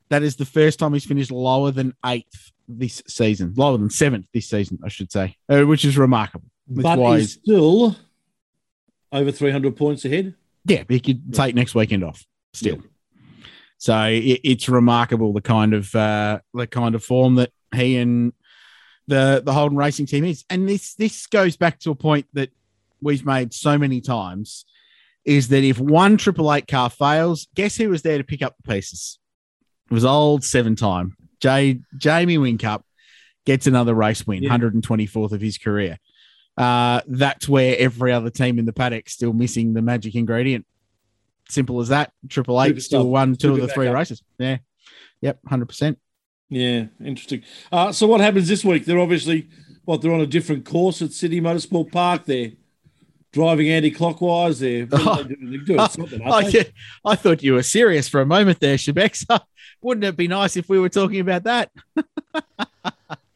that is the first time he's finished lower than eighth this season, lower than seventh this season, I should say, uh, which is remarkable. That's but he's still over 300 points ahead. Yeah, he could take next weekend off still. So it, it's remarkable the kind of uh, the kind of form that he and the the Holden Racing team is, and this this goes back to a point that we've made so many times, is that if one Triple Eight car fails, guess who was there to pick up the pieces? It was old seven time Jay Jamie Whincup gets another race win, Yeah. 124th of his career. Uh, that's where every other team in the paddock still missing the magic ingredient. Simple as that. Triple Eight still won two of the three races. Yeah. Yep. Hundred percent. Yeah, interesting. Uh, so what happens this week? They're obviously what they're on a different course at City Motorsport Park. They're driving anti-clockwise. They doing? They're doing something. I, *laughs* aren't? I thought you were serious for a moment there, Shebex. *laughs* Wouldn't it be nice if we were talking about that? *laughs*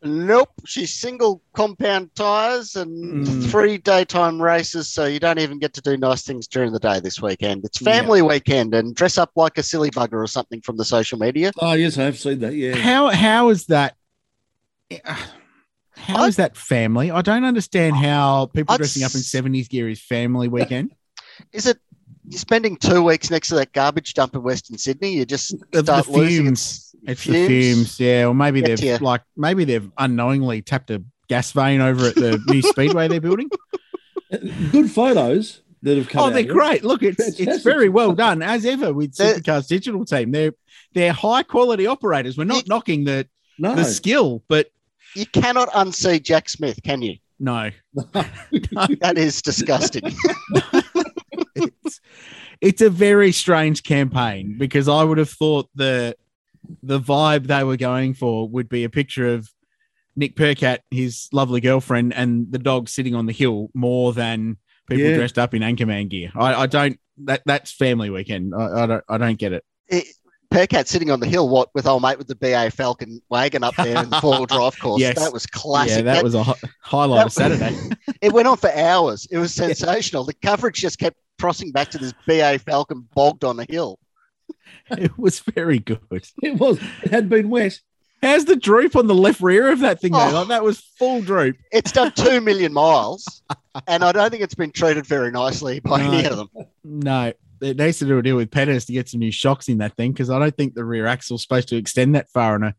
Nope, she's single compound tires and Mm. three daytime races, so you don't even get to do nice things during the day this weekend. It's family weekend and dress up like a silly bugger or something from the social media. Oh yes, I have seen that. Yeah. How how is that? How I- is that family? I don't understand how people I'd dressing up in seventies gear is family weekend. Is it you're spending two weeks next to that garbage dump in Western Sydney? You just The- the start losing fumes. Its It's the fumes, yeah. Or maybe Get they've like maybe they've unknowingly tapped a gas vein over at the new speedway they're building. Uh, good photos that have come. Oh, out they're of it. great. Look, it's it's very well done as ever with They're- Supercars digital team. They're they're high quality operators. We're not You- knocking the No, the skill, but You cannot unsee Jack Smith, can you? no. *laughs* That is disgusting. *laughs* it's, it's a very strange campaign because I would have thought the the vibe they were going for would be a picture of Nick Percat, his lovely girlfriend, and the dog sitting on the hill more than people Yeah. dressed up in Anchorman gear. I, I don't that that's family weekend. I, I don't I don't get it. It, Percat sitting on the hill, what with old mate with the BA Falcon wagon up there in the four wheel *laughs* drive course. Yes. That was classic. yeah, that, was a hi- highlight of *laughs* Saturday. *laughs* it went on for hours. It was sensational. The coverage just kept crossing back to this BA Falcon bogged on the hill. *laughs* it was very good. it was. It had been wet. How's the droop on the left rear of that thing? Oh. Like, that was full droop. It's done two million miles, *laughs* and I don't think it's been treated very nicely by No. any of them. No, it needs to do a deal with Pedders to get some new shocks in that thing because I don't think the rear axle's supposed to extend that far on a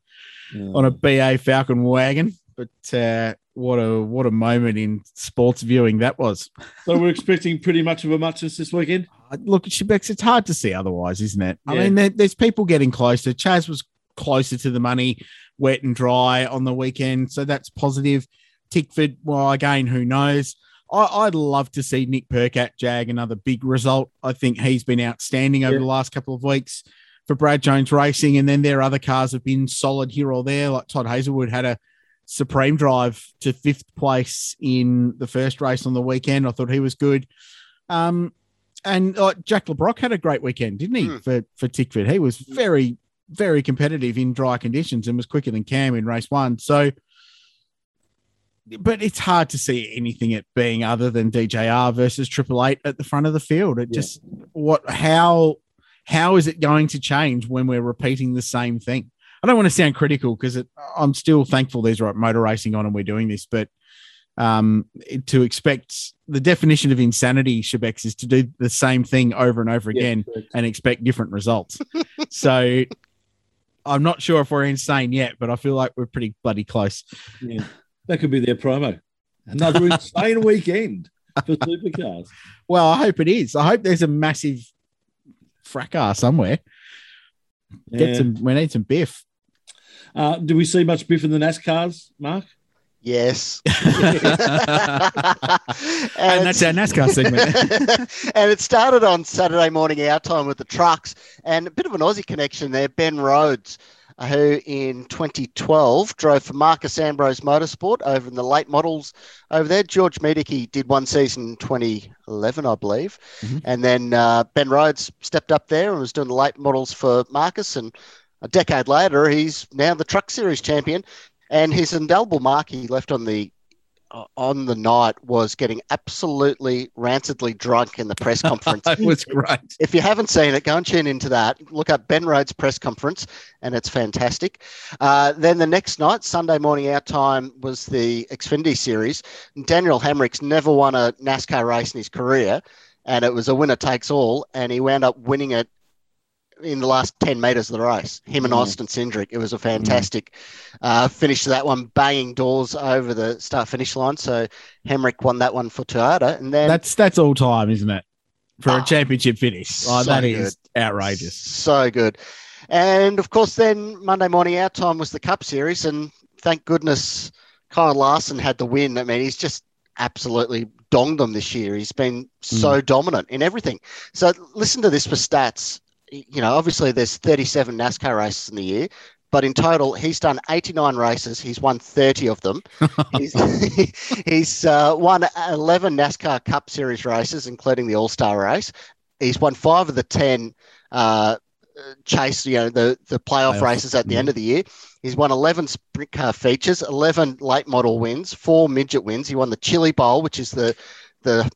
on a BA Falcon wagon. But uh, what a what a moment in sports viewing that was. So we're expecting pretty much of a muchness this weekend. Look, Shebex, it's hard to see otherwise, isn't it? I mean, there, there's people getting closer. Chaz was closer to the money, wet and dry on the weekend, so that's positive. Tickford, well, again, who knows? I, I'd love to see Nick Percat jag another big result. I think he's been outstanding over Yeah. the last couple of weeks for Brad Jones Racing, and then their other cars have been solid here or there. Like Todd Hazelwood had a supreme drive to fifth place in the first race on the weekend. I thought he was good. Um, and uh, Jack Le Brocq had a great weekend, didn't he? Mm. For for Tickford, he was very very competitive in dry conditions and was quicker than Cam in race one. So, but it's hard to see anything it being other than DJR versus Triple Eight at the front of the field. It Yeah. just what how how is it going to change when we're repeating the same thing? I don't want to sound critical because I'm still thankful there's right motor racing on and we're doing this, but um, to expect the definition of insanity, Shebex, is to do the same thing over and over again and expect different results. so *laughs* I'm not sure if we're insane yet, but I feel like we're pretty bloody close. Yeah. That could be their promo. Another insane weekend for supercars. Well, I hope it is. I hope there's a massive fracas somewhere. Get Yeah. some. We need some biff. Uh, do we see much biff in the NASCARs, Mark? Yes. *laughs* and and that's our NASCAR segment. *laughs* and it started on Saturday morning our time with the trucks and a bit of an Aussie connection there. Ben Rhodes, uh, who in 2012 drove for Marcos Ambrose Motorsport over in the late models over there. George Medici did one season in 2011, I believe. Mhm. And then uh, Ben Rhodes stepped up there and was doing the late models for Marcus. And a decade later, he's now the Truck Series champion. And his indelible mark he left on the uh, on the night was getting absolutely rancidly drunk in the press *laughs* conference. it was great. if you haven't seen it, go and tune into that. Look up Ben Rhodes' press conference, and it's fantastic. Uh, then the next night, Sunday morning our time, was the Xfinity Series. Daniel Hemric's never won a NASCAR race in his career, and it was a winner takes all, and he wound up winning it in the last 10 meters of the race. Him and Mm. Austin Cindric. It was a fantastic uh, finish to that one, banging doors over the start finish line. So Hemric won that one for Toyota. And then That's that's all time, isn't it? For Oh, a championship finish. Oh, so that is outrageous. So good. And of course, then Monday morning our time was the Cup Series, and thank goodness Kyle Larson had the win. I mean, he's just absolutely donged them this year. He's been so dominant in everything. So listen to this for stats. You know, obviously there's 37 NASCAR races in the year, but in total he's done 89 races. He's won 30 of them. *laughs* he's *laughs* he's uh, won 11 NASCAR Cup Series races, including the All Star race. He's won five of the 10 uh, chase, you know, the the playoff, Playoff, races at the yeah. end of the year. He's won 11 sprint car features, 11 late model wins, four midget wins. He won the Chili Bowl, which is the the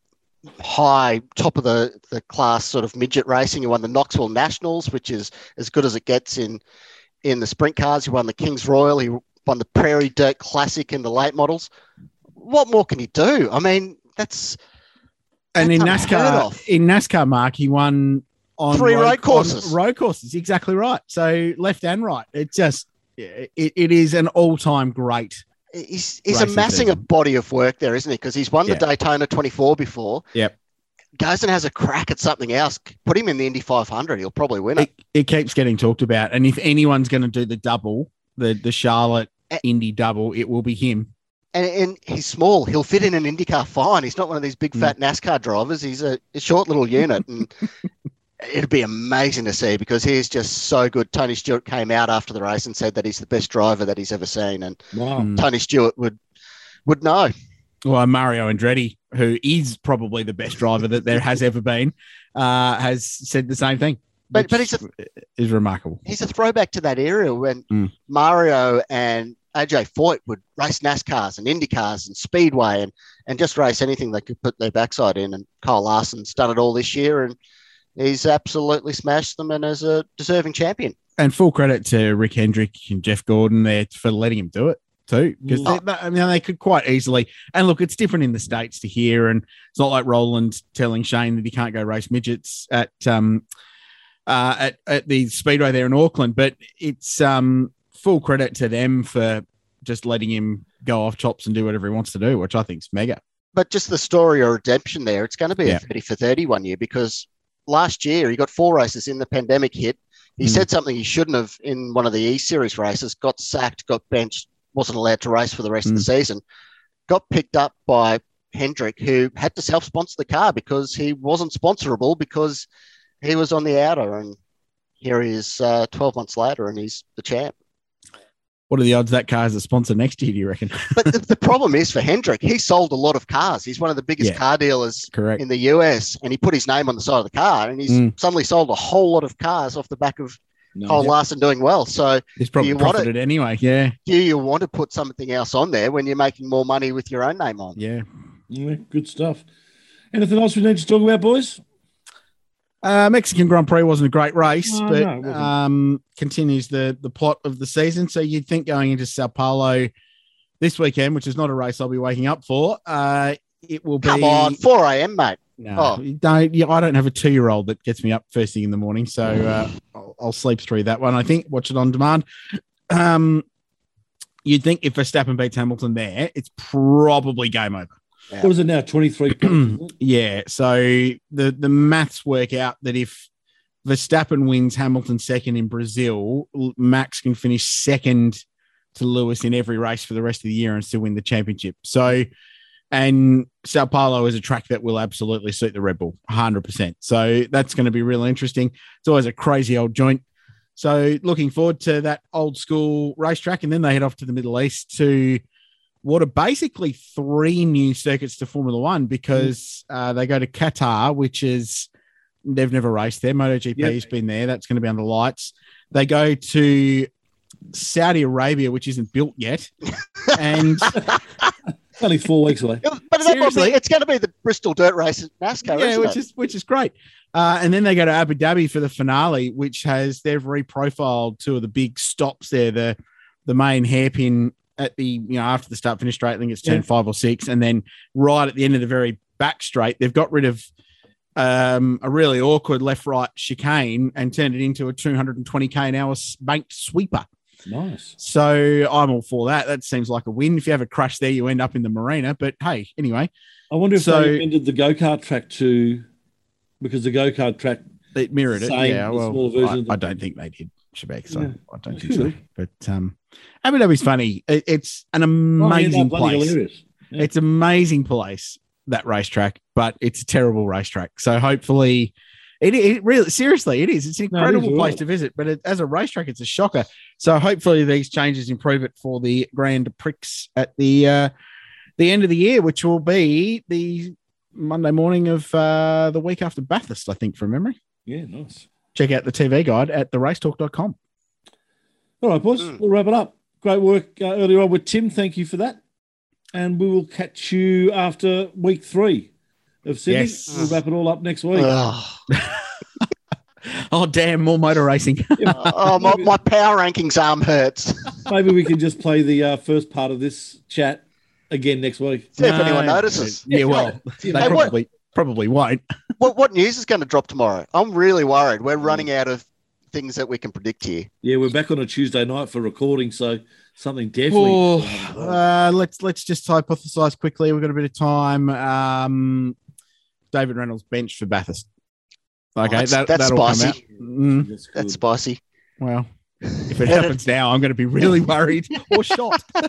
high top of the the class sort of midget racing. He won the Knoxville Nationals, which is as good as it gets in in the sprint cars. He won the Kings Royal. He won the Prairie Dirt Classic in the late models. What more can he do? I mean, that's and in NASCAR, in NASCAR, Mark, he won on Three road on courses. road courses, exactly right. So left and right. It just it, it is an all time great. He's he's Racing amassing a body of work there, isn't he? Because he's won Yeah. the Daytona 24 before. Yep. Goes and has a crack at something else. Put him in the Indy 500. He'll probably win it. It, it keeps getting talked about, and if anyone's going to do the double, the the Charlotte Eh. Indy double, it will be him. And, and he's small. He'll fit in an IndyCar fine. He's not one of these Mm. big fat NASCAR drivers. He's a, a short little unit. And *laughs* it'd be amazing to see because he's just so good. Tony Stewart came out after the race and said that he's the best driver that he's ever seen. And Wow. Mm. Tony Stewart would would know. Well, Mario Andretti, who is probably the best driver that there has ever been, uh, has said the same thing. But- but which he's is remarkable. he's a throwback to that era when Mm. Mario and AJ Foyt would race NASCARs and IndyCars and Speedway and, and just race anything they could put their backside in. And Kyle Larson's done it all this year and he's absolutely smashed them and is a deserving champion. And full credit to Rick Hendrick and Jeff Gordon there for letting him do it too, because Mm. I mean they could quite easily. And look, it's different in the states to here, and it's not like Roland telling Shane that he can't go race midgets at um uh at, at the speedway there in Auckland. But it's um full credit to them for just letting him go off chops and do whatever he wants to do, which I think is mega. But just the story of redemption there, it's going to be Yeah. a 30 for 31 year because last year he got four races in the pandemic hit. He Mm. said something he shouldn't have in one of the E Series races, got sacked, got benched, wasn't allowed to race for the rest of the Mm. season. Got picked up by Hendrick, who had to self sponsor the car because he wasn't sponsorable because he was on the outer. And here he is uh, 12 months later and he's the champ. What are the odds that car is a sponsor next year? Do you reckon? *laughs* But the, the problem is for Hendrick, he sold a lot of cars. He's one of the biggest Yeah. car dealers Correct. in the US, and he put his name on the side of the car, and he's Mm. suddenly sold a whole lot of cars off the back of No. Kyle Larson doing well. So, He's probably you want it? profited anyway. Yeah. do you want to put something else on there when you're making more money with your own name on? Yeah. Yeah, good stuff. Anything else we need to talk about, boys? Uh, Mexican Grand Prix wasn't a great race, No, but no, um, continues the the plot of the season. So you'd think going into Sao Paulo this weekend, which is not a race I'll be waking up for, uh, it will be. Come on, 4 a.m., mate. no, Oh. you don't. Yeah, I don't have a two year old that gets me up first thing in the morning, so uh, I'll, I'll sleep through that one. I think watch it on demand. Um, you'd think if Verstappen beats Hamilton there, it's probably game over. What is it now? 23 *clears throat* points. isn't it? Yeah. So the the maths work out that if Verstappen wins Hamilton second in Brazil, Max can finish second to Lewis in every race for the rest of the year and still win the championship. So, and Sao Paulo is a track that will absolutely suit the Red Bull 100%. So that's going to be really interesting. It's always a crazy old joint. So looking forward to that old school racetrack. And then they head off to the Middle East to what are basically three new circuits to Formula One because uh, they go to Qatar, which is they've never raced there. MotoGP Yep. has been there. That's going to be on the lights. They go to Saudi Arabia, which isn't built yet, *laughs* and only four weeks away. But that Seriously? it's going to be the Bristol Dirt Race at NASCAR, yeah, isn't which it? is which is great. Uh, and then they go to Abu Dhabi for the finale, which has they've reprofiled two of the big stops there. The the main hairpin at the you know after the start finish straight, I think it's turn Yeah. five or six, and then right at the end of the very back straight, they've got rid of um, a really awkward left right chicane and turned it into a 220k an hour banked sweeper. Nice. So I'm all for that. That seems like a win. If you have a crash there, you end up in the marina. But hey, anyway, I wonder if So- they amended the go kart track to because the go kart track. It mirrored it. Yeah, well, I, I don't think they did, Shebek. So Yeah. I don't think so. But um, Abu Dhabi's funny. It, it's an Oh, yeah, amazing place. Yeah. It's amazing place that racetrack, but it's a terrible racetrack. So hopefully, it, it really seriously it is. It's an No, incredible all place to visit, but it, as a racetrack, it's a shocker. So hopefully these changes improve it for the Grand Prix at the uh, the end of the year, which will be the Monday morning of uh, the week after Bathurst, I think, from memory. Yeah, nice. Check out the TV guide at theracetalk.com. All right, boys, Mm. we'll wrap it up. Great work uh, earlier on with Tim. Thank you for that. And we will catch you after week three of Sydney. Yes. We'll wrap it all up next week. Oh, *laughs* Oh, damn, more motor racing. *laughs* oh, my, my power rankings arm hurts. *laughs* Maybe we can just play the uh, first part of this chat again next week. See if anyone notices. Yeah, well, they Hey, what- probably probably won't. What, what news is going to drop tomorrow? I'm really worried. We're running out of things that we can predict here. Yeah, we're back on a Tuesday night for recording, so something definitely. Oh, *sighs* uh, let's let's just hypothesize quickly. We've got a bit of time. Um, David Reynolds bench for Bathurst. Okay, that's- that, that's that'll come out. spicy. Mm, That's good. That's spicy. well, if it *laughs* happens now, I'm going to be really *laughs* worried or shot. *laughs*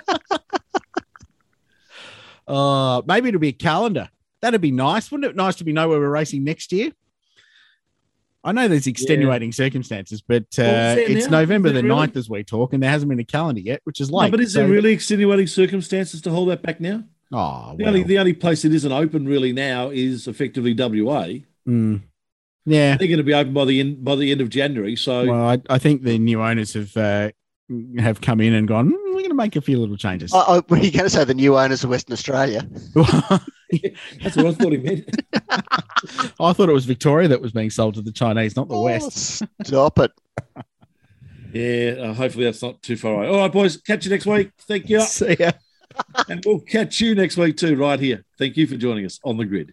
uh, maybe it'll be a calendar. That'd be nice, wouldn't it? Nice to be know where we're racing next year. I know there's extenuating circumstances, but uh, Well, it's now? November the really? 9th as we talk, and there hasn't been a calendar yet, which is No, but is So- there really extenuating circumstances to hold that back now? Oh, The well. only the only place it isn't open really now is effectively WA. Mm. Yeah. They're going to be open by the end by the end of January. So Well, I, I think the new owners have uh, have come in and gone. "Mm, we're going to make a few little changes. Oh, oh, were you going to say the new owners of Western Australia? *laughs* that's what I thought he meant. *laughs* I thought it was Victoria that was being sold to the Chinese, not the Oh, West. Stop it. *laughs* Yeah, uh, hopefully that's not too far away. All right, boys, catch you next week. Thank you, See ya. and we'll catch you next week too, right here. Thank you for joining us on the grid.